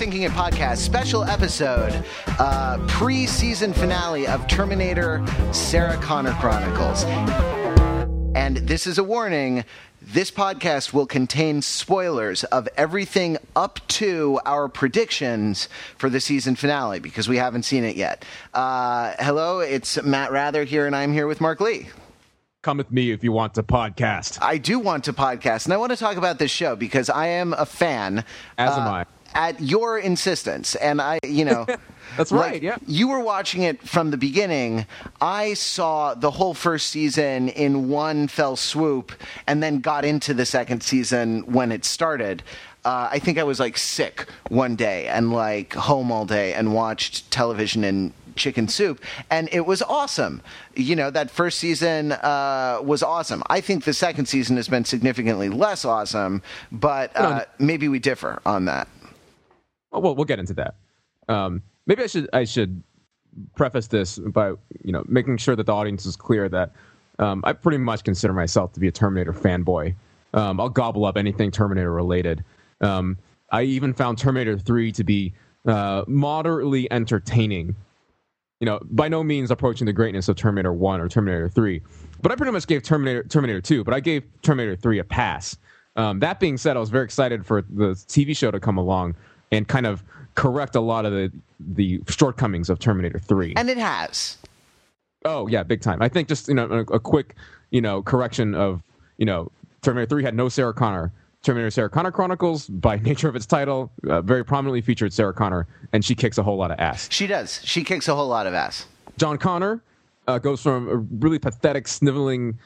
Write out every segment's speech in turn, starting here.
Thinking It podcast special episode, uh, pre-season finale of Terminator: Sarah Connor Chronicles. And this is a warning. This podcast will contain spoilers of everything up to our predictions for the season finale because we haven't seen it yet. Uh, hello, it's Matt Rather here, and I'm here with Mark Lee. Come with me if you want to podcast. I do want to podcast, and I want to talk about this show because I am a fan. As am I. At your insistence, and I, you know. That's like, right, yeah. You were watching it from the beginning. I saw the whole first season in one fell swoop and then got into the second season when it started. Uh, I think I was like sick one day and like home all day and watched television and chicken soup and it was awesome you know that first season uh, was awesome i think the second season has been significantly less awesome but uh, maybe we differ on that Oh, well, we'll get into that. Um, maybe I should I should preface this by you know making sure that the audience is clear that um, I pretty much consider myself to be a Terminator fanboy. Um, I'll gobble up anything Terminator related. Um, I even found Terminator 3 to be uh, moderately entertaining. You know, by no means approaching the greatness of Terminator 1 or Terminator 3, but I pretty much gave Terminator Terminator 2, but I gave Terminator 3 a pass. Um, that being said, I was very excited for the TV show to come along and kind of correct a lot of the the shortcomings of Terminator 3. and it has Oh yeah, big time. I think just you know a, a quick you know correction of you know Terminator 3 had no Sarah Connor. Terminator Sarah Connor Chronicles, by nature of its title, uh, very prominently featured Sarah Connor, and she kicks a whole lot of ass. she does she kicks a whole lot of ass John Connor uh, goes from a really pathetic, sniveling,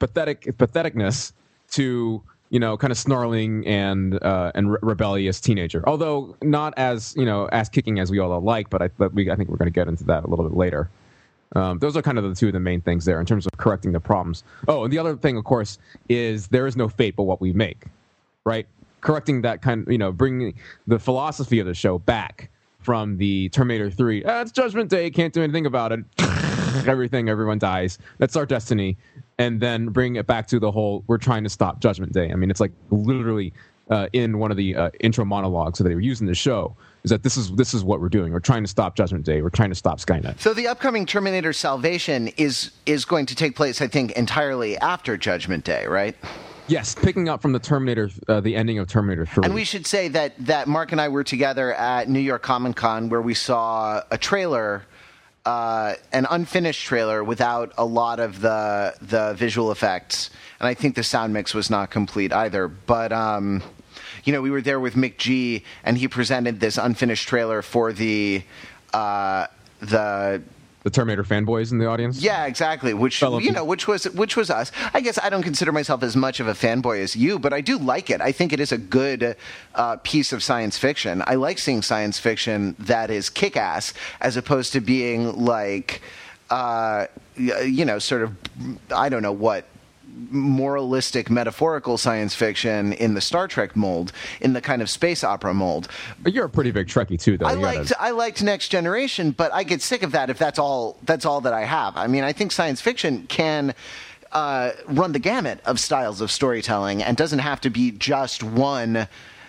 pathetic patheticness to you know kind of snarling and uh, and re- rebellious teenager. Although not as you know ass kicking as we all like, but I but we I think we're going to get into that a little bit later. Um, those are kind of the two of the main things there in terms of correcting the problems. Oh, and the other thing, of course, is there is no fate but what we make, right? Correcting that kind, of, you know, bringing the philosophy of the show back from the Terminator Three. Ah, it's Judgment Day, can't do anything about it. Everything, everyone dies. That's our destiny, and then bring it back to the whole. We're trying to stop Judgment Day. I mean, it's like literally uh, in one of the uh, intro monologues that they were using the show. Is that this is this is what we're doing? We're trying to stop Judgment Day. We're trying to stop Skynet. So the upcoming Terminator Salvation is is going to take place, I think, entirely after Judgment Day, right? Yes, picking up from the Terminator, uh, the ending of Terminator Three. And we should say that that Mark and I were together at New York Comic Con where we saw a trailer, uh, an unfinished trailer without a lot of the the visual effects, and I think the sound mix was not complete either. But um, you know, we were there with McG, and he presented this unfinished trailer for the uh, the the Terminator fanboys in the audience. Yeah, exactly. Which Fellow you know, which was which was us. I guess I don't consider myself as much of a fanboy as you, but I do like it. I think it is a good uh, piece of science fiction. I like seeing science fiction that is kick-ass as opposed to being like, uh, you know, sort of I don't know what moralistic metaphorical science fiction in the Star Trek mold, in the kind of space opera mold. But you're a pretty big Trekkie too, though. I You gotta- liked I liked Next Generation, but I get sick of that if that's all that's all that I have. I mean, I think science fiction can uh, run the gamut of styles of storytelling and doesn't have to be just one.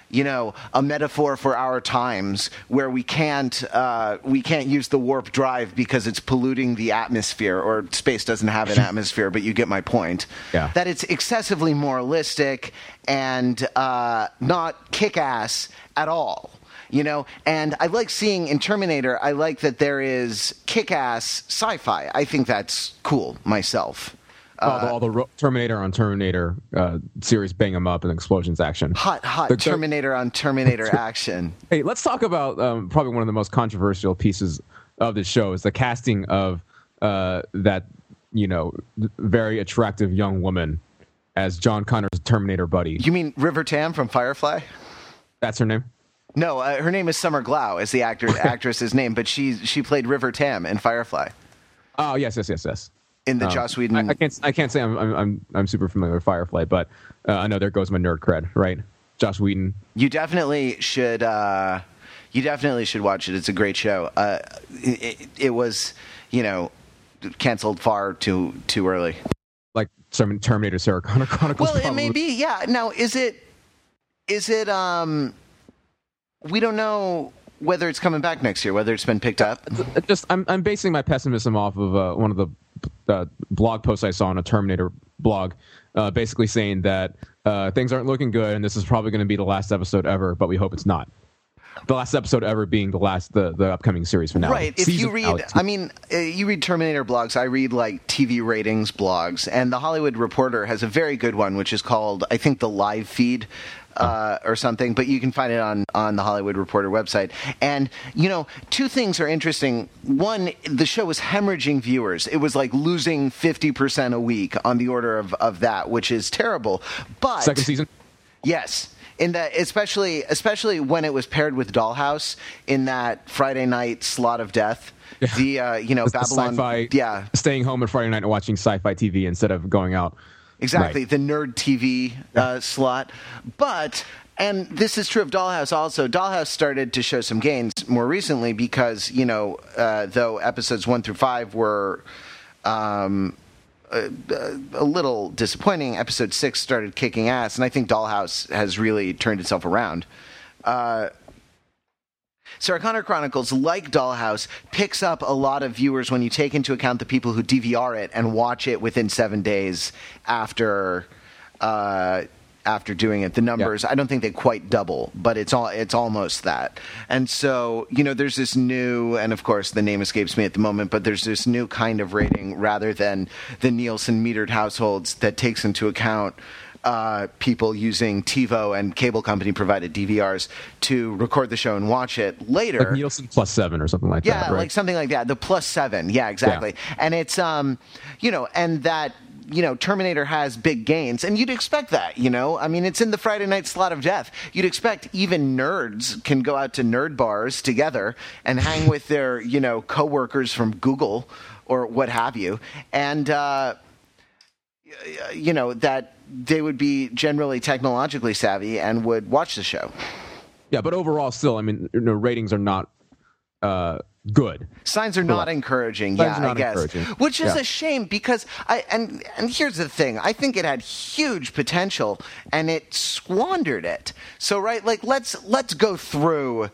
You know, a metaphor for our times where we can't uh, we can't use the warp drive because it's polluting the atmosphere, or space doesn't have an atmosphere. But you get my point. Yeah. That it's excessively moralistic and uh, not kick-ass at all you know and i like seeing in terminator i like that there is kick-ass sci-fi i think that's cool myself all, the, all the Terminator on Terminator uh, series them up and explosions action. hot hot The- terminator on terminator action Hey, let's talk about um, probably one of the most controversial pieces of the show is the casting of uh, that you know very attractive young woman as John Connor's Terminator buddy. you mean river tam from firefly That's her name. no uh, her name is summer glau is the actor actress's name but she she played river tam in firefly Oh yes, yes, yes, yes. In the Um, joss whedon I, I can't. I can't say I'm. I'm. I'm, I'm super familiar with Firefly, but uh, I know there goes my nerd cred, right? Joss Whedon. You definitely should. Uh, you definitely should watch it. It's a great show. Uh, it, it was, you know, canceled far too too early. like Term- Terminator Sarah Connor Chronicles. Well, it may be. Yeah. Now, is it? Is it? Um. we don't know whether it's coming back next year, whether it's been picked up. Just I'm I'm basing my pessimism off of uh, one of the uh, blog post I saw on a Terminator blog, uh, basically saying that uh, things aren't looking good, and this is probably going to be the last episode ever, but we hope it's not. The last episode ever being the last the, the upcoming series finale. Right. If Season you read, finale. I mean, uh, you read Terminator blogs. I read like TV ratings blogs, and the Hollywood Reporter has a very good one, which is called, I think, the live feed. Uh, or something, but you can find it on, on the Hollywood Reporter website. And, you know, two things are interesting. One, the show was hemorrhaging viewers. It was like losing 50% a week on the order of, of that, which is terrible. But second season. Yes. In that, especially, especially when it was paired with Dollhouse in that Friday night slot of death. The uh, you know Babylon, yeah, staying home on Friday night and watching sci-fi TV instead of going out. Exactly Right. the nerd TV uh, slot. But and this is true of Dollhouse also. Dollhouse started to show some gains more recently because you know uh, though episodes one through five were. Um, a, a little disappointing. Episode six started kicking ass, and I think Dollhouse has really turned itself around. Uh, Sarah Connor Chronicles, like Dollhouse, picks up a lot of viewers when you take into account the people who DVR it and watch it within seven days after uh, after doing it. The numbers, I don't think they quite double, but it's all it's almost that. And so, you know, there's this new, and of course, the name escapes me at the moment, but there's this new kind of rating rather than the Nielsen metered households that takes into account uh, people using TiVo and cable company provided DVRs to record the show and watch it later. Like Nielsen plus seven or something like yeah, that. Right? like something like that. The plus seven. Yeah, exactly. And it's um, you know, and that you know, Terminator has big gains, and you'd expect that. You know, I mean, it's in the Friday night slot of death. You'd expect even nerds can go out to nerd bars together and hang with their you know coworkers from Google or what have you, and. uh you know that they would be generally technologically savvy and would watch the show. yeah, but overall, still, I mean, you know, ratings are not uh, good. Signs are not encouraging. Yeah, not I guess. Which is Yeah. a shame because I and and here's the thing. I think it had huge potential and it squandered it. So right, like let's let's go through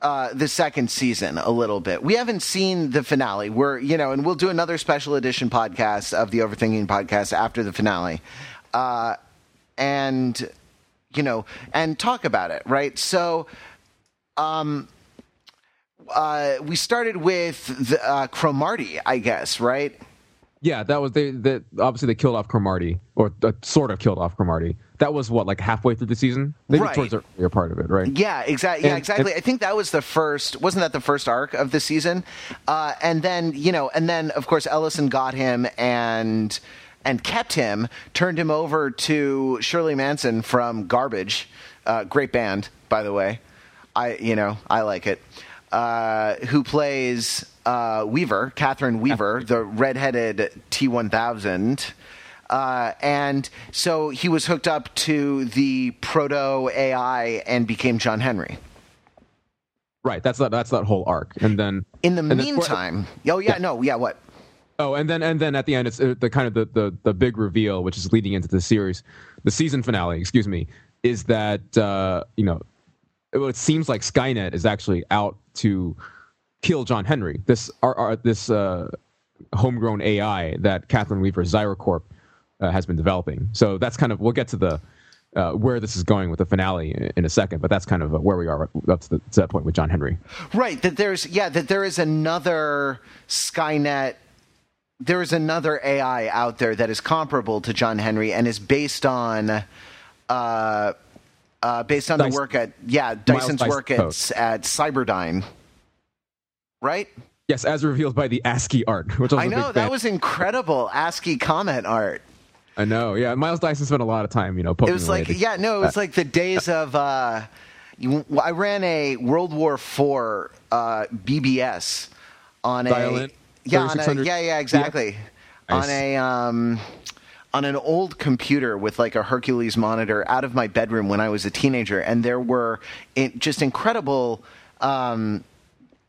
uh, the second season a little bit. We haven't seen the finale. We're you know, and we'll do another special edition podcast of the Overthinking podcast after the finale, uh, and you know, and talk about it. Right. So uh, we started with the, uh, I guess, right? Yeah, that was they. That obviously they killed off Cromartie, or uh, sort of killed off Cromartie. That was what, like halfway through the season, maybe Right. towards the earlier part of it, right? Yeah, exactly. Yeah, And- exactly. I think that was the first. Wasn't that the first arc of the season? Uh, and then you know, and then of course Ellison got him and and kept him, turned him over to Shirley Manson from Garbage, uh, great band by the way. I you know I like it. Uh, who plays uh, Weaver, Catherine Weaver, the redheaded T one thousand. Uh, and so he was hooked up to the proto AI and became John Henry. Right. That's that. That's that whole arc, and then In the and then- meantime, oh yeah, Yeah. no, yeah, what? Oh, and then and then at the end, it's uh, the kind of the, the the big reveal, which is leading into the series, the season finale. Excuse me, is that uh, you know, it, it seems like Skynet is actually out to kill John Henry. This our, our, this uh, homegrown AI that Catherine Weaver ZeiraCorp uh, has been developing. So that's kind of we'll get to the. Uh, where this is going with the finale in, in a second, but that's kind of uh, where we are up to, the, to that point with John Henry. Right, that there's yeah, that there is another Skynet. There is another AI out there that is comparable to John Henry and is based on, uh, uh, based on the work at yeah Dyson's Dyson work at at Cyberdyne. Right, Yes, as revealed by the ASCII art, which I a know fan that was incredible ASCII comment art. I know. Yeah, Miles Dyson spent a lot of time, you know, poking It was like yeah, no, it was like the days of. Uh, I ran a World War IV uh, BBS on a Dial-in? Yeah, on a, yeah, yeah, exactly Nice. on a um, on an old computer with like a Hercules monitor out of my bedroom when I was a teenager, and there were in, just incredible. Um,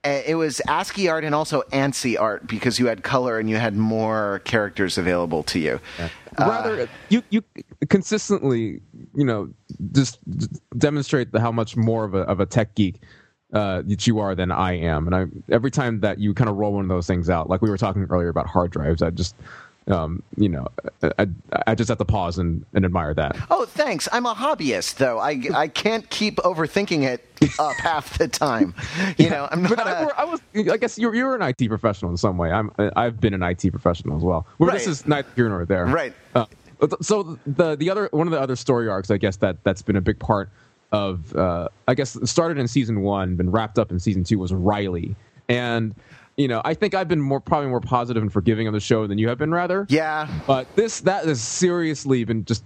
Uh, It was ASCII art and also ANSI art because you had color and you had more characters available to you. rather you you consistently you know just d- demonstrate the, how much more of a of a tech geek uh, that you are than I am, and I every time that you kind of roll one of those things out, like we were talking earlier about hard drives, I just um, you know I, I just have to pause and, and admire that. Oh, thanks. I'm a hobbyist, though. I, I can't keep overthinking it up half the time. You know, I'm not. But I, a- I was, I guess you're you're an IT professional in some way. I'm, I've been an IT professional as well. Well, this is neither here nor there. Right. Uh, so the the other one of the other story arcs, I guess that that's been a big part of, uh, I guess started in season one, been wrapped up in season two was Riley, and you know I think I've been more probably more positive and forgiving of the show than you have been, rather. yeah. But this that has seriously been just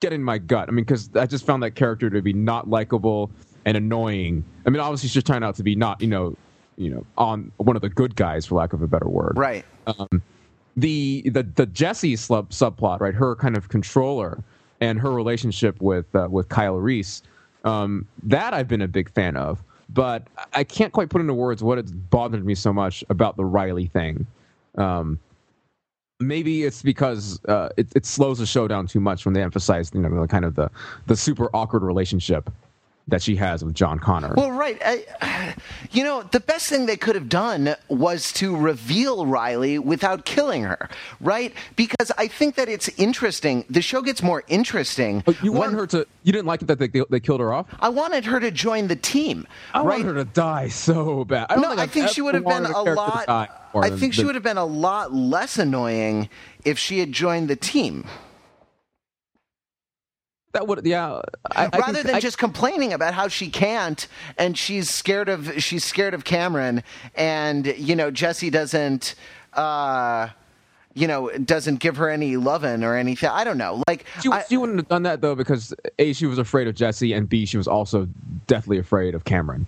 getting my gut. I mean, because I just found that character to be not likable and annoying. I mean, obviously she's trying out to be not, you know, you know, on one of the good guys, for lack of a better word. Right. The the the Jesse slub, subplot, right? Her kind of controller and her relationship with uh, with Kyle Reese. Um, that I've been a big fan of, but I can't quite put into words what it's bothered me so much about the Riley thing. Um, maybe it's because uh, it, it slows the show down too much when they emphasize, you know, the kind of the the super awkward relationship that she has with John Connor. Well, right. I, you know, the best thing they could have done was to reveal Riley without killing her, right? Because I think that it's interesting. The show gets more interesting. But you wanted her to. You didn't like it that they they killed her off. I wanted her to join the team, I right? want her to die so bad. I don't no, think I think she would have been a lot. I than- think she would have been a lot less annoying if she had joined the team, That would, yeah. I, I rather think- than I- just complaining about how she can't and she's scared of she's scared of Cameron, and you know Jesse doesn't. Uh, you know, doesn't give her any loving or anything. I don't know. Like, She, I- she wouldn't have done that though because a she was afraid of Jesse and b she was also deathly afraid of Cameron.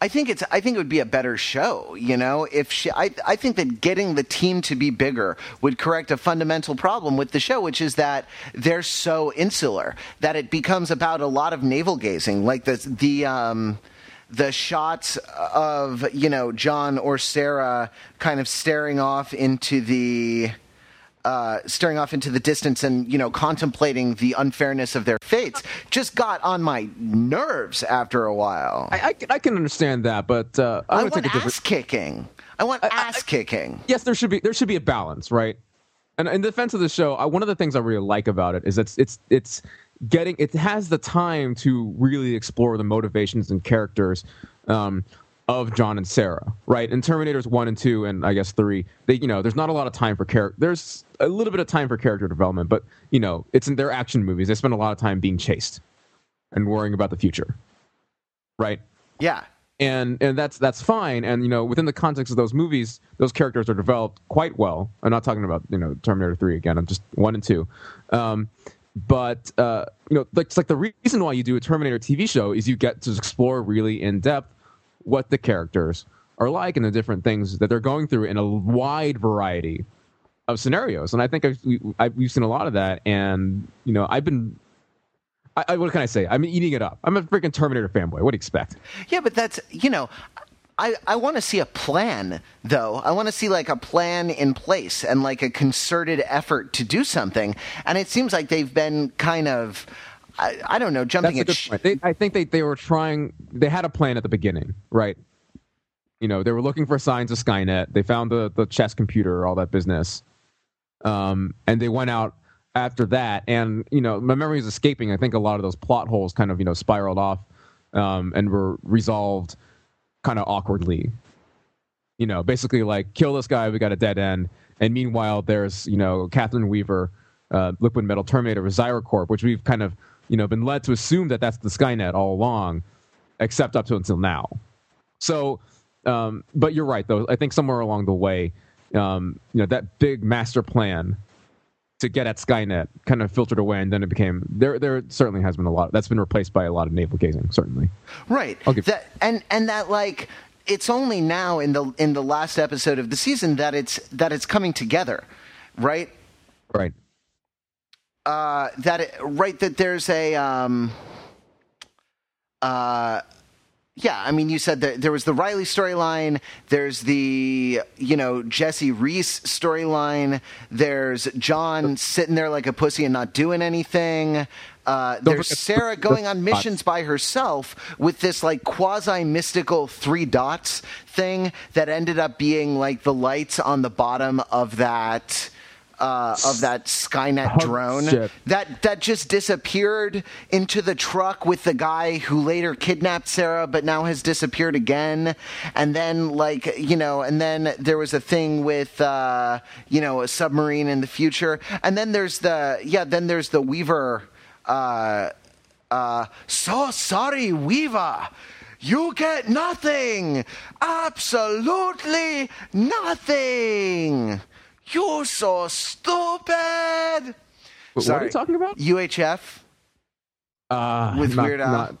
I think it's. I think it would be a better show. You know, if she. I. I think that getting the team to be bigger would correct a fundamental problem with the show, which is that they're so insular that it becomes about a lot of navel gazing, like the the. Um, the shots of you know John or Sarah kind of staring off into the uh, staring off into the distance and you know contemplating the unfairness of their fates just got on my nerves after a while. I, I, can- I can understand that, but uh, I want take a different. ass kicking. I want ass kicking. yes, there should be there should be a balance, right? And in defense of the show, I, one of the things I really like about it is it's it's it's getting it has the time to really explore the motivations and characters um, of John and Sarah, right? In Terminators one and two, and I guess three, they you know there's not a lot of time for character. There's a little bit of time for character development, but you know it's in their action movies. They spend a lot of time being chased and worrying about the future, right? Yeah. and and that's that's fine and you know within the context of those movies those characters are developed quite well i'm not talking about you know terminator 3 again i'm just 1 and 2 um, but uh, you know like, it's like the reason why you do a terminator tv show is you get to explore really in depth what the characters are like and the different things that they're going through in a wide variety of scenarios and i think I've, we, I've, we've seen a lot of that and you know i've been I, I, what can I say? I'm eating it up. I'm a freaking Terminator fanboy. What do you expect? Yeah, but that's you know, I I want to see a plan though. I want to see like a plan in place and like a concerted effort to do something. And it seems like they've been kind of. I, I don't know, jumping at sh- They, I think they, they were trying. They had a plan at the beginning, right? You know, they were looking for signs of Skynet. They found the the chess computer, all that business, um, and they went out after that. And you know, my memory is escaping. I think a lot of those plot holes kind of you know spiraled off um, and were resolved kind of awkwardly. You know, basically like kill this guy, we got a dead end. And meanwhile, there's you know Catherine Weaver, uh, Liquid Metal Terminator, ZeiraCorp, which we've kind of you know been led to assume that that's the Skynet all along, except up to until now. So, um, but you're right though. I think somewhere along the way, um, you know, that big master plan to get at Skynet kind of filtered away, and then it became there. There certainly has been a lot that's been replaced by a lot of navel gazing. Certainly, Right. Give- That and and that like it's only now in the in the last episode of the season that it's that it's coming together, right? right? Uh, that it, right that there's a um, uh, Yeah, I mean, you said that there was the Riley storyline. There's the you know Jesse Reese storyline. There's John sitting there like a pussy and not doing anything. Uh, there's Sarah going on missions by herself with this like quasi mystical three dots thing that ended up being like the lights on the bottom of that uh, of that Skynet drone that that just disappeared into the truck with the guy who later kidnapped Sarah but now has disappeared again. And then like you know and then there was a thing with uh you know a submarine in the future. And then there's the yeah then there's the Weaver uh uh so sorry Weaver. You get nothing. Absolutely nothing you're so stupid What, what are you talking about? UHF Uh, With not- Weird Al? not-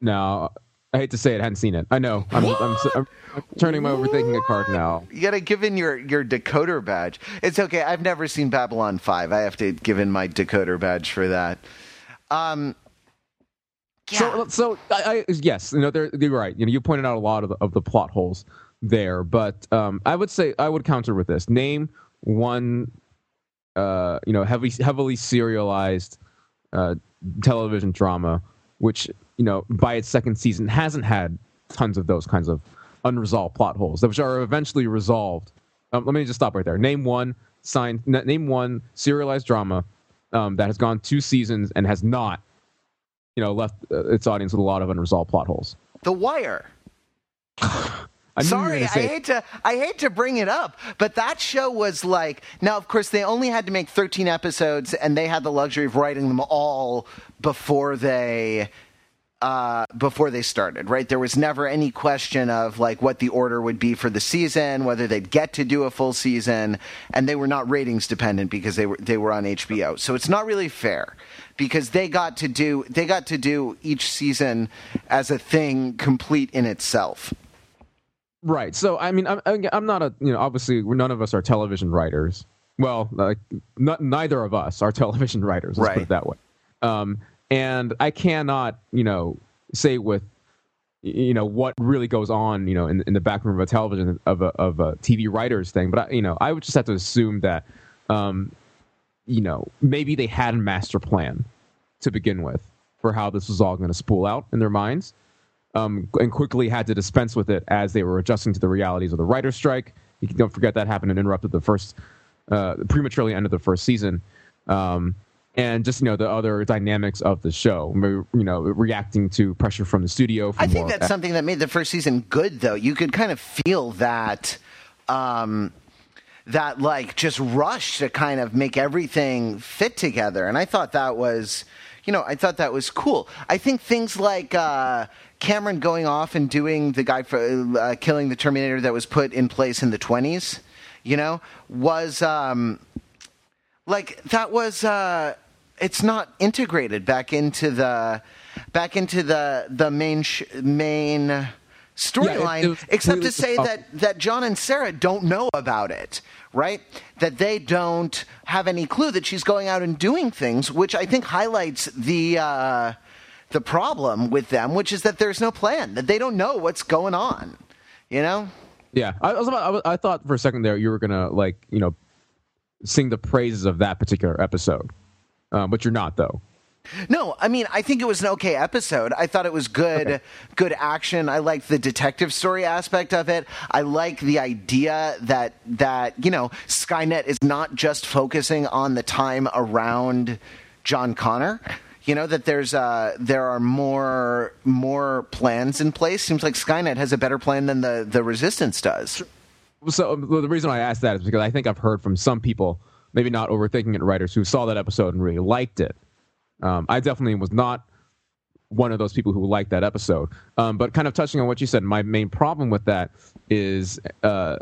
no, I hate to say it. I hadn't seen it. I know. I'm, I'm, I'm, I'm turning my overthinking a card now. You got to give in your, your decoder badge. It's okay. I've never seen Babylon 5. I have to give in my decoder badge for that. Um, yeah. So, so I, I, yes, you know, they're, you're right. You know, you pointed out a lot of the, of the plot holes there, but um, I would say I would counter with this: name one, uh, you know, heavily heavily serialized uh, television drama, which you know by its second season hasn't had tons of those kinds of unresolved plot holes, which are eventually resolved. Um, let me just stop right there. Name one sign. n- Name one serialized drama um, that has gone two seasons and has not you know, left uh, its audience with a lot of unresolved plot holes. the Wire. I Sorry, I hate to I hate to bring it up, but that show was like now of course they only had to make 13 episodes and they had the luxury of writing them all before they uh, before they started, right? There was never any question of like what the order would be for the season, whether they'd get to do a full season, and they were not ratings dependent because they were they were on HBO. So it's not really fair because they got to do they got to do each season as a thing complete in itself. Right. So, I mean, I'm, I'm not a, you know, obviously, none of us are television writers. Well, like, not, neither of us are television writers. Let's put it that way. Um, and I cannot, you know, say with, you know, what really goes on, you know, in, in the back room of a television of a, of a TV writers thing. But I, you know, I would just have to assume that, um, you know, maybe they had a master plan to begin with for how this was all going to spool out in their minds um, and quickly had to dispense with it as they were adjusting to the realities of the writer's strike. You can, don't forget that happened and interrupted the first, uh, prematurely ended the first season. Um, and just, you know, the other dynamics of the show, you know, reacting to pressure from the studio. For I think that's something that made the first season good, though. You could kind of feel that, um, that like just rush to kind of make everything fit together, and I thought that was, you know, I thought that was cool. I think things like uh, Cameron going off and doing the guy for uh, killing the Terminator that was put in place in the twenties, you know, was. Um, like that was uh it's not integrated back into the back into the the main sh- main storyline was except to say that that John and Sarah don't know about it right that they don't have any clue that she's going out and doing things which I think highlights the uh the problem with them which is that there's no plan that they don't know what's going on you know Yeah, I was about. I, was- I thought for a second there you were gonna like you know sing the praises of that particular episode, um, but you're not though. No, I mean, I think it was an okay episode. I thought it was good, Okay. good action. I liked the detective story aspect of it. I like the idea that that you know Skynet is not just focusing on the time around John Connor. You know that there's uh, there are more more plans in place. Seems like Skynet has a better plan than the the Resistance does. So um, the reason I asked that is because I think I've heard from some people, maybe not overthinking it writers, who saw that episode and really liked it. Um, I definitely was not one of those people who liked that episode. Um, but kind of touching on what you said, my main problem with that is uh,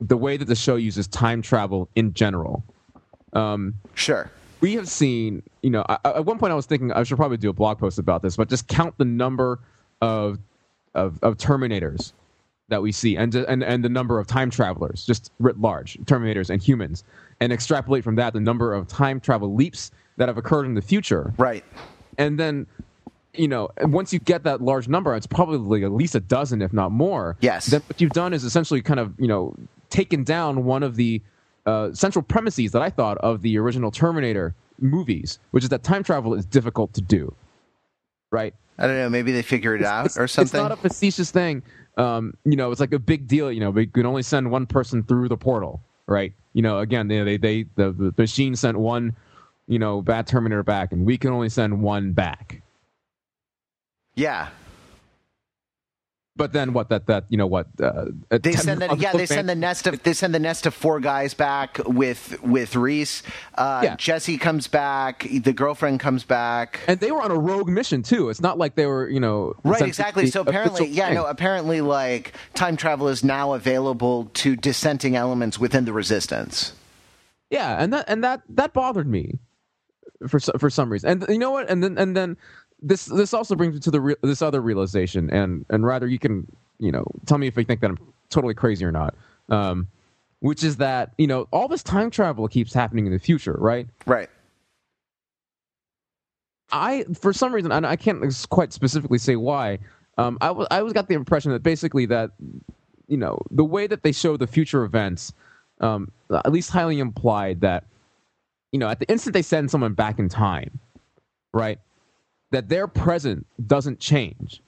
the way that the show uses time travel in general. Um, Sure. we have seen, you know, I, at one point I was thinking I should probably do a blog post about this, but just count the number of of, of Terminators that we see, and, and and the number of time travelers, just writ large, Terminators and humans, and extrapolate from that the number of time travel leaps that have occurred in the future, Right. and then you know, once you get that large number, it's probably at least a dozen, if not more. Yes. Then what you've done is essentially kind of, you know, taken down one of the uh, central premises that I thought of the original Terminator movies, which is that time travel is difficult to do. Right? I don't know. Maybe they figured it out It's- or something. It's not a facetious thing. Um, you know, it's like a big deal. You know, we can only send one person through the portal, right? You know, again, they they, they the, the machine sent one, you know, bad Terminator back, and we can only send one back. yeah. But then what? That that you know what? Uh, They send the, yeah they send the nest of they send the nest of four guys back with with Reese. Uh, Yeah. Jesse comes back. The girlfriend comes back. and they were on a rogue mission too. It's not like they were, you know, Right, exactly. So apparently, yeah, thing. no, apparently, like time travel is now available to dissenting elements within the resistance. Yeah, and that and that that bothered me for for some reason. And you know what? And then and then this this also brings me to the re- this other realization. And and rather, you can you know tell me if you think that I'm totally crazy or not. Um, which is that you know all this time travel keeps happening in the future, right? Right. I, for some reason, and I can't quite specifically say why. Um, I was I always got the impression that basically that, you know, the way that they show the future events, um, at least highly implied that, you know, at the instant they send someone back in time, right, that their present doesn't change.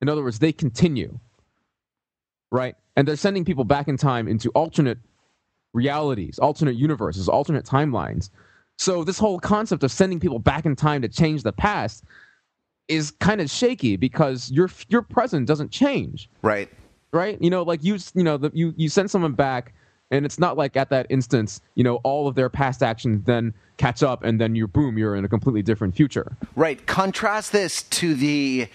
In other words, they continue, right, and they're sending people back in time into alternate realities, alternate universes, alternate timelines. So this whole concept of sending people back in time to change the past is kind of shaky because your your present doesn't change, Right. right? You know, like you you know the, you you send someone back, and it's not like at that instance, you know, all of their past actions then catch up, and then you're boom, you're in a completely different future. Right. Contrast this to the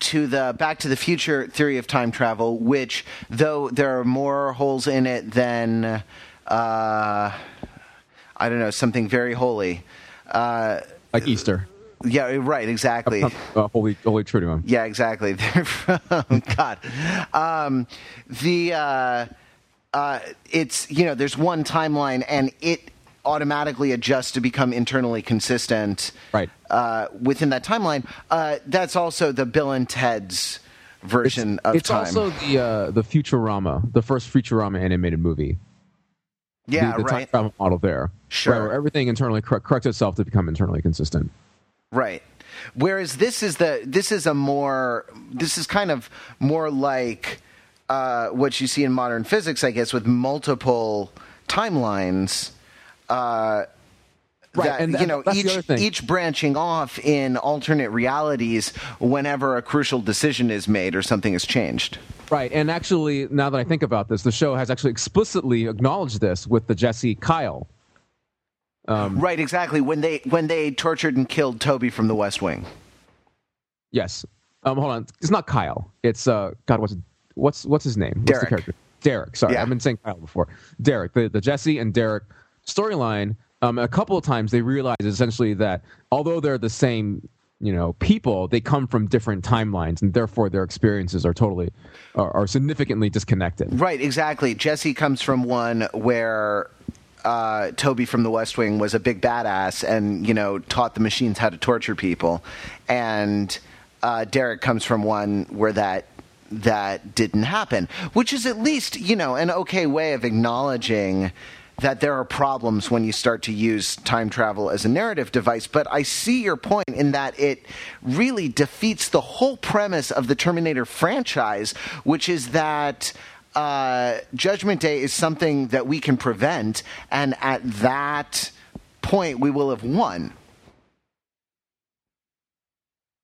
to the Back to the Future theory of time travel, which though there are more holes in it than uh, I don't know something very holy. Uh, Like Easter, yeah. Right. Exactly. uh, holy holy true to him. Yeah, exactly. They're from God. Um, the uh, it's you know there's one timeline and it automatically adjusts to become internally consistent. Right. Uh, within that timeline, uh, that's also the Bill and Ted's version of it's time. It's also the uh, the Futurama, the first Futurama animated movie. yeah, the, the time right, travel model there, Sure. where everything internally cor- corrects itself to become internally consistent. right. Whereas this is the this is a more this is kind of more like uh, what you see in modern physics, I guess, with multiple timelines. Uh, Right, that, and you know each each branching off in alternate realities whenever a crucial decision is made or something is changed. Right, and actually, now that I think about this, the show has actually explicitly acknowledged this with the Jesse Kyle. Um, Right, exactly. When they when they tortured and killed Toby from The West Wing. yes. Um, hold on, it's not Kyle. It's uh, God, what's what's what's his name? What's the Derek. character? Derek. Sorry, Yeah. I've been saying Kyle before. Derek, the the Jesse and Derek storyline. Um, a couple of times they realize essentially that although they're the same, you know, people, they come from different timelines, and therefore their experiences are totally are, are significantly disconnected. Right, exactly. Jesse comes from one where uh, Toby from The West Wing was a big badass and you know taught the machines how to torture people, and uh, Derek comes from one where that that didn't happen, which is at least you know an okay way of acknowledging that there are problems when you start to use time travel as a narrative device. But I see your point in that it really defeats the whole premise of the Terminator franchise, which is that uh, Judgment Day is something that we can prevent, and at that point, we will have won.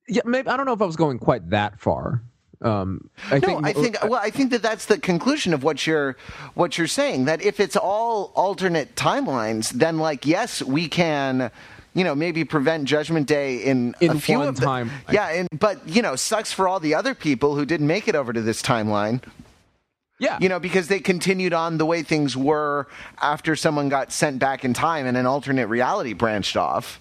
Yeah, maybe I don't know if I was going quite that far. Um, I No, think, I think well, I think that that's the conclusion of what you're what you're saying. That if it's all alternate timelines, then like yes, we can. You know, maybe prevent Judgment Day in, In a few of the, timeline. Yeah, and, but you know, sucks for all the other people who didn't make it over to this timeline. yeah, You know, because they continued on the way things were after someone got sent back in time and an alternate reality branched off.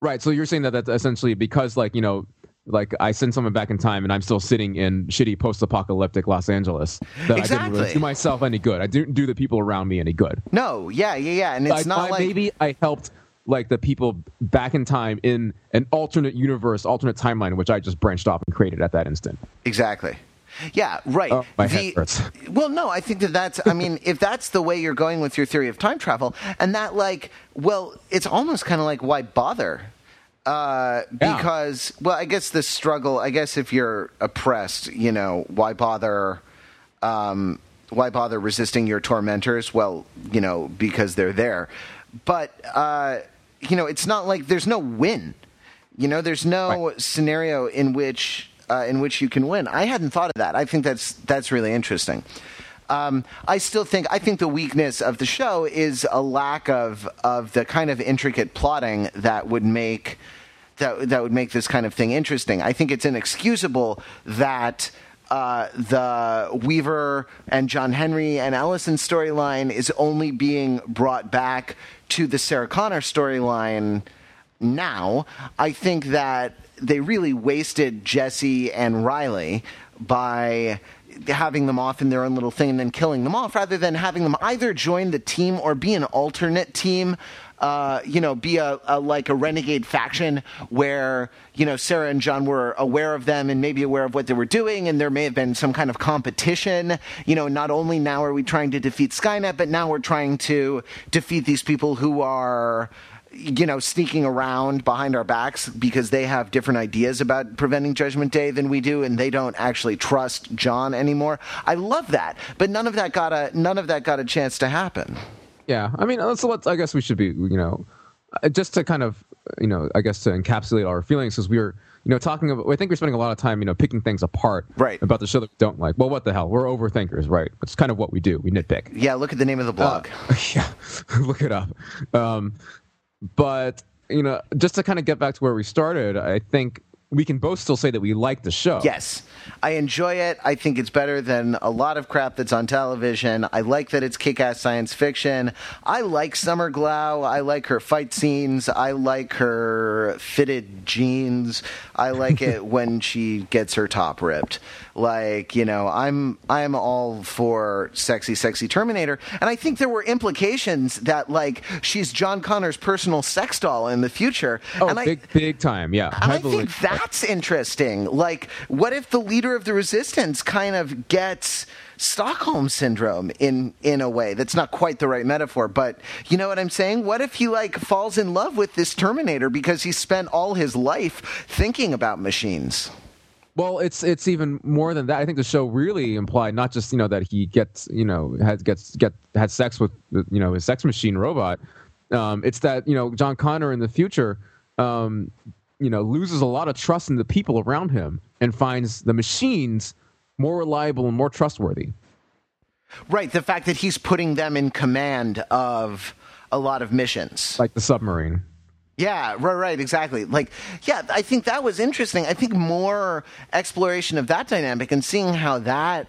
right. So you're saying that that's essentially because, like, you know, like I send someone back in time and I'm still sitting in shitty post-apocalyptic Los Angeles that I didn't really Exactly. do myself any good. I didn't do the people around me any good. No, yeah, yeah, yeah, and it's Like, not I- like maybe I helped like the people back in time in an alternate universe, alternate timeline, which I just branched off and created at that instant. Exactly. Yeah, right. Oh, my head hurts. Well, no, I think that that's. I mean, if that's the way you're going with your theory of time travel, and that like, well, it's almost kind of like why bother? Uh, Yeah. because, well, I guess the struggle. I guess if you're oppressed, you know, why bother? Um, why bother resisting your tormentors? Well, you know, because they're there. But uh, you know, it's not like there's no win. You know, there's no Right. scenario in which uh, in which you can win. I hadn't thought of that. I think that's that's really interesting. Um, I still think I think the weakness of the show is a lack of of the kind of intricate plotting that would make that that would make this kind of thing interesting. I think it's inexcusable that uh, the Weaver and John Henry and Ellison storyline is only being brought back to the Sarah Connor storyline now. I think that they really wasted Jesse and Riley by having them off in their own little thing and then killing them off rather than having them either join the team or be an alternate team uh, you know, be a, a like a renegade faction where you know Sarah and John were aware of them and maybe aware of what they were doing, and there may have been some kind of competition. You know, not only now are we trying to defeat Skynet, but now we're trying to defeat these people who are you know, sneaking around behind our backs because they have different ideas about preventing Judgment Day than we do, and they don't actually trust John anymore. I love that, but none of that got a none of that got a chance to happen. Yeah, I mean, so let's. I guess we should be, you know, uh, just to kind of, you know, I guess to encapsulate our feelings, because we were, you know, talking about. I think we're spending a lot of time, you know, picking things apart, Right. about the show that we don't like. Well, what the hell? We're overthinkers, right? It's kind of what we do. We nitpick. Yeah, look at the name of the blog. yeah, look it up. Um, but you know, just to kind of get back to where we started, I think we can both still say that we like the show. Yes, I enjoy it. I think it's better than a lot of crap that's on television. I like that it's kick-ass science fiction. I like Summer Glau. I like her fight scenes. I like her fitted jeans. I like it when she gets her top ripped. Like you know, I'm I'm all for sexy, sexy Terminator, and I think there were implications that like she's John Connor's personal sex doll in the future. Oh, and I, big big time. Yeah, and I think that's interesting. Like, what if the leader of the resistance kind of gets Stockholm syndrome in in a way that's not quite the right metaphor, but you know what I'm saying? What if he like falls in love with this Terminator because he spent all his life thinking about machines? Well, it's it's even more than that. I think the show really implied not just you know that he gets you know has gets get had sex with you know his sex machine robot. Um, it's that you know John Connor in the future, um, you know, loses a lot of trust in the people around him and finds the machines more reliable and more trustworthy. Right, the fact that he's putting them in command of a lot of missions. like the submarine. Yeah, right, right, exactly. Like, yeah, I think that was interesting. I think more exploration of that dynamic and seeing how that,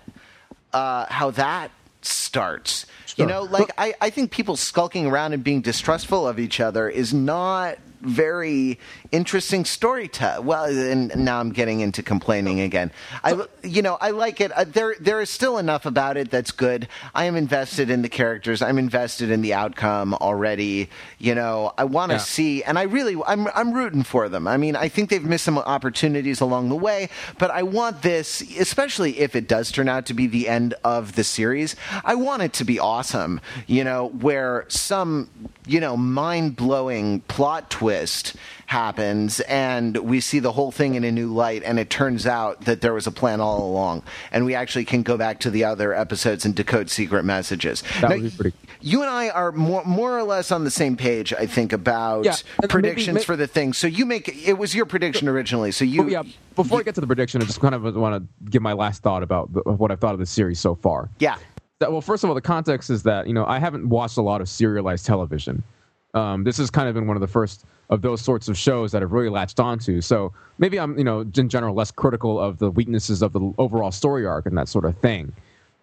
uh, how that starts. You know, like I, I think people skulking around and being distrustful of each other is not very interesting story to well and now i'm getting into complaining again. I you know i like it. Uh, there there is still enough about it that's good. I am invested in the characters. I'm invested in the outcome already you know. I want to Yeah. see and i really i'm i'm rooting for them. I mean i think they've missed some opportunities along the way but i want this especially if it does turn out to be the end of the series i want it to be awesome you know where some you know mind-blowing plot twist happens and we see the whole thing in a new light and it turns out that there was a plan all along and we actually can go back to the other episodes and decode secret messages That Now, would be pretty- you and i are more, more or less on the same page i think about Yeah, uh, predictions maybe- may- for the thing so you make it was your prediction originally so you Oh, yeah. Before I get to the prediction, I just kind of want to give my last thought about the, what I've thought of the series so far. yeah well, first of all, the context is that you know I haven't watched a lot of serialized television. Um, this has kind of been one of the first of those sorts of shows that I've really latched onto. So maybe I'm you know in general less critical of the weaknesses of the overall story arc and that sort of thing.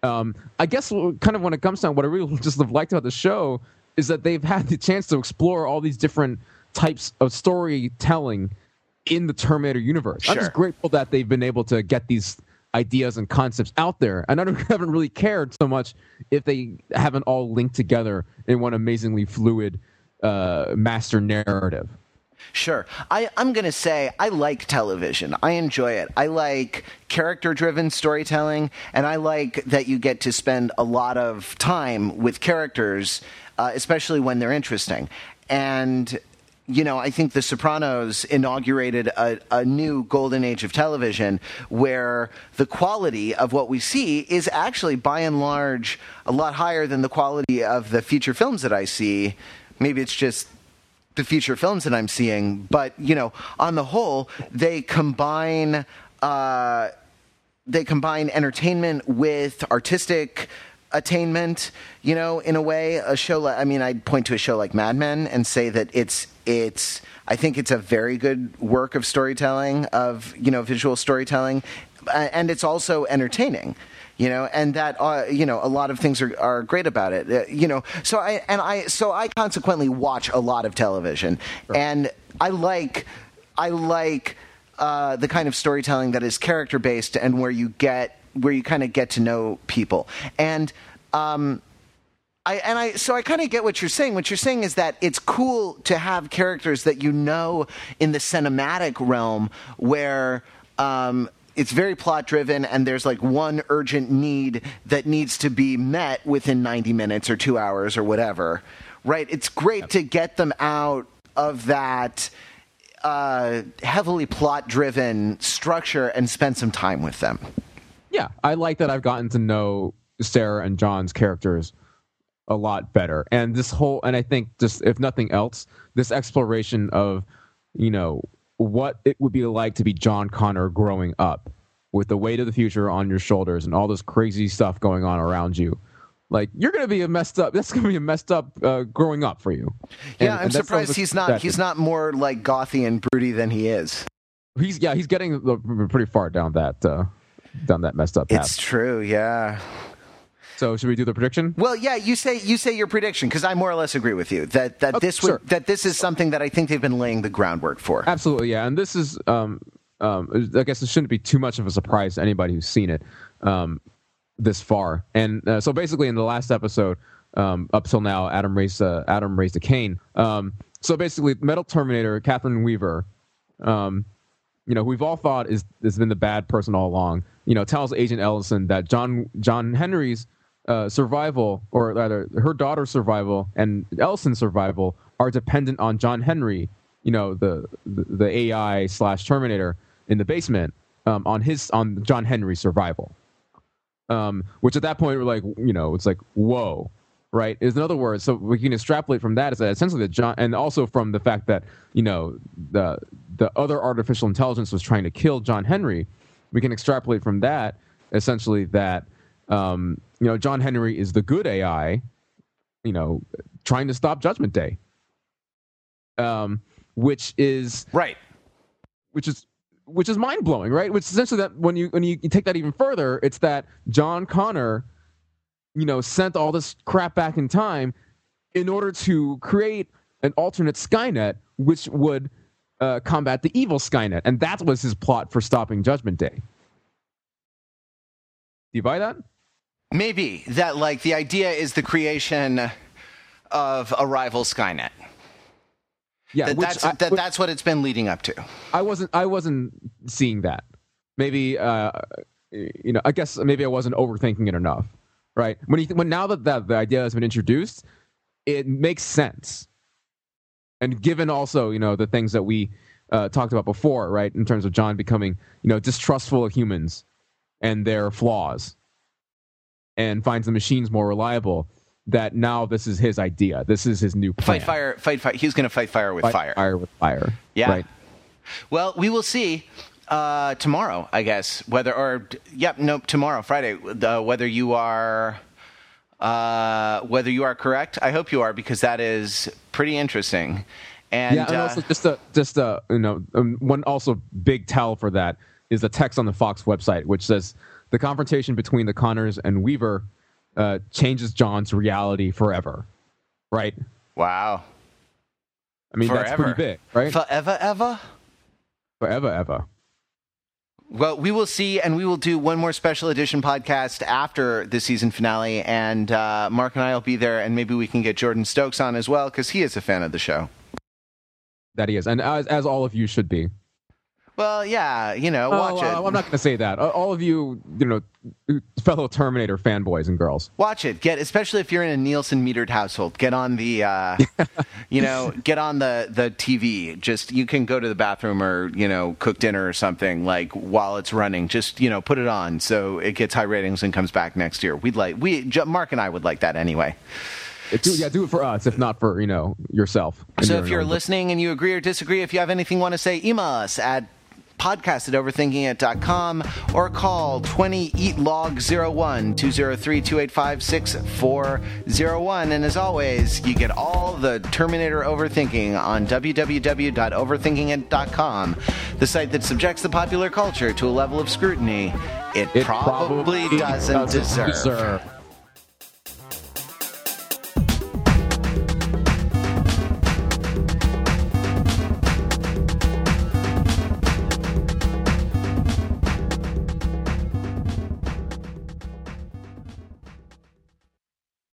Um, I guess kind of when it comes down, what I really just have liked about the show is that they've had the chance to explore all these different types of storytelling in the Terminator universe. I'm just grateful that they've been able to get these ideas and concepts out there. And I don't, haven't really cared so much if they haven't all linked together in one amazingly fluid uh, master narrative. Sure. I, I'm going to say I like television. I enjoy it. I like character driven storytelling, and I like that you get to spend a lot of time with characters, uh, especially when they're interesting. And you know, I think The Sopranos inaugurated a, a, new golden age of television where the quality of what we see is actually, by and large, a lot higher than the quality of the feature films that I see. Maybe it's just the feature films that I'm seeing, but you know, on the whole, they combine uh, they combine entertainment with artistic attainment. You know, in a way, a show like I mean, I'd point to a show like Mad Men and say that it's it's I think it's a very good work of storytelling of you know visual storytelling, and it's also entertaining you know, and that uh, you know a lot of things are, are great about it, uh, you know. So I and I so I consequently watch a lot of television, right. and I like I like uh, the kind of storytelling that is character based and where you get where you kind of get to know people and. Um, I, and I so I kind of get what you're saying. What you're saying is that it's cool to have characters that you know in the cinematic realm where um, it's very plot driven and there's like one urgent need that needs to be met within 90 minutes or 2 hours or whatever. Right? It's great yep. to get them out of that uh, heavily plot driven structure and spend some time with them. Yeah, I like that I've gotten to know Sarah and John's characters a lot better. And this whole and I think just if nothing else, this exploration of, you know, what it would be like to be John Connor growing up with the weight of the future on your shoulders and all this crazy stuff going on around you. Like you're gonna be a messed up. That's gonna be a messed up uh, growing up for you. Yeah, and, I'm and surprised he's not. He's not more like gothy and broody than he is. He's yeah. He's getting pretty far down that uh, down that messed up path. It's true. Yeah. So should we do the prediction? Well, yeah. You say you say your prediction because I more or less agree with you that that okay, this would sure. that this is something that I think they've been laying the groundwork for. Absolutely, yeah. And this is, um, um, I guess it shouldn't be too much of a surprise to anybody who's seen it um, this far. And uh, so basically, in the last episode, um, up till now, Adam raised uh, Adam raised a Cain. Um, so basically, Metal Terminator, Catherine Weaver, um, you know, who we've all thought is has been the bad person all along. You know, tells Agent Ellison that John John Henry's uh, survival, or rather her daughter's survival and Ellison's survival, are dependent on John Henry. You know, the the, the AI slash Terminator in the basement um, on his on John Henry's survival. Um, which at that point we're like, you know, it's like whoa, right? Is in other words, so we can extrapolate from that is that essentially that John, and also from the fact that you know the the other artificial intelligence was trying to kill John Henry, we can extrapolate from that essentially that um, you know, John Henry is the good AI, you know, trying to stop Judgment Day. Um, which is right, which is which is mind blowing, right? Which essentially that when you when you, you take that even further, it's that John Connor, you know, sent all this crap back in time in order to create an alternate Skynet, which would uh, combat the evil Skynet, and that was his plot for stopping Judgment Day. Do you buy that? Maybe that like the idea is the creation of a rival Skynet. Yeah, that, that's I, that, that's what it's been leading up to. I wasn't I wasn't seeing that. Maybe uh, you know I guess maybe I wasn't overthinking it enough. Right when you, when now that, that the idea has been introduced, it makes sense. And given also you know the things that we uh, talked about before, right, in terms of John becoming you know distrustful of humans and their flaws and finds the machines more reliable that now this is his idea. This is his new plan. Fight fire, fight fire. He's going to fight fire with fight fire. Fire with fire. Yeah. Right. Well, we will see uh, tomorrow, I guess. Whether or yep, nope, tomorrow, Friday. Uh, whether you are uh, whether you are correct. I hope you are because that is pretty interesting. And, yeah, and uh, also just a just a you know um, one also big tell for that is the text on the Fox website, which says the confrontation between the Connors and Weaver uh, changes John's reality forever. Right? Wow. I mean, forever. that's pretty big, right? Forever, ever? Forever, ever. Well, we will see, and we will do one more special edition podcast after the season finale, and uh, Mark and I will be there, and maybe we can get Jordan Stokes on as well because he is a fan of the show. That he is, and as, as all of you should be. Well, yeah, you know, Oh, watch uh, it. I'm not going to say that. Uh, All of you, you know, fellow Terminator fanboys and girls. Watch it. Get especially if you're in a Nielsen metered household. Get on the, uh, you know, get on the the TV. Just you can go to the bathroom or you know cook dinner or something like while it's running. Just you know put it on so it gets high ratings and comes back next year. We'd like we Mark and I would like that anyway. Do, yeah, do it for us, if not for you know yourself. So your if you're listening and you agree or disagree, if you have anything you want to say, email us at podcast at overthinkingit.com or call 20 eat log 01 203 285 6401 and as always you get all the terminator overthinking on www.overthinkingit.com the site that subjects the popular culture to a level of scrutiny it, it probably, doesn't, deserve. deserve.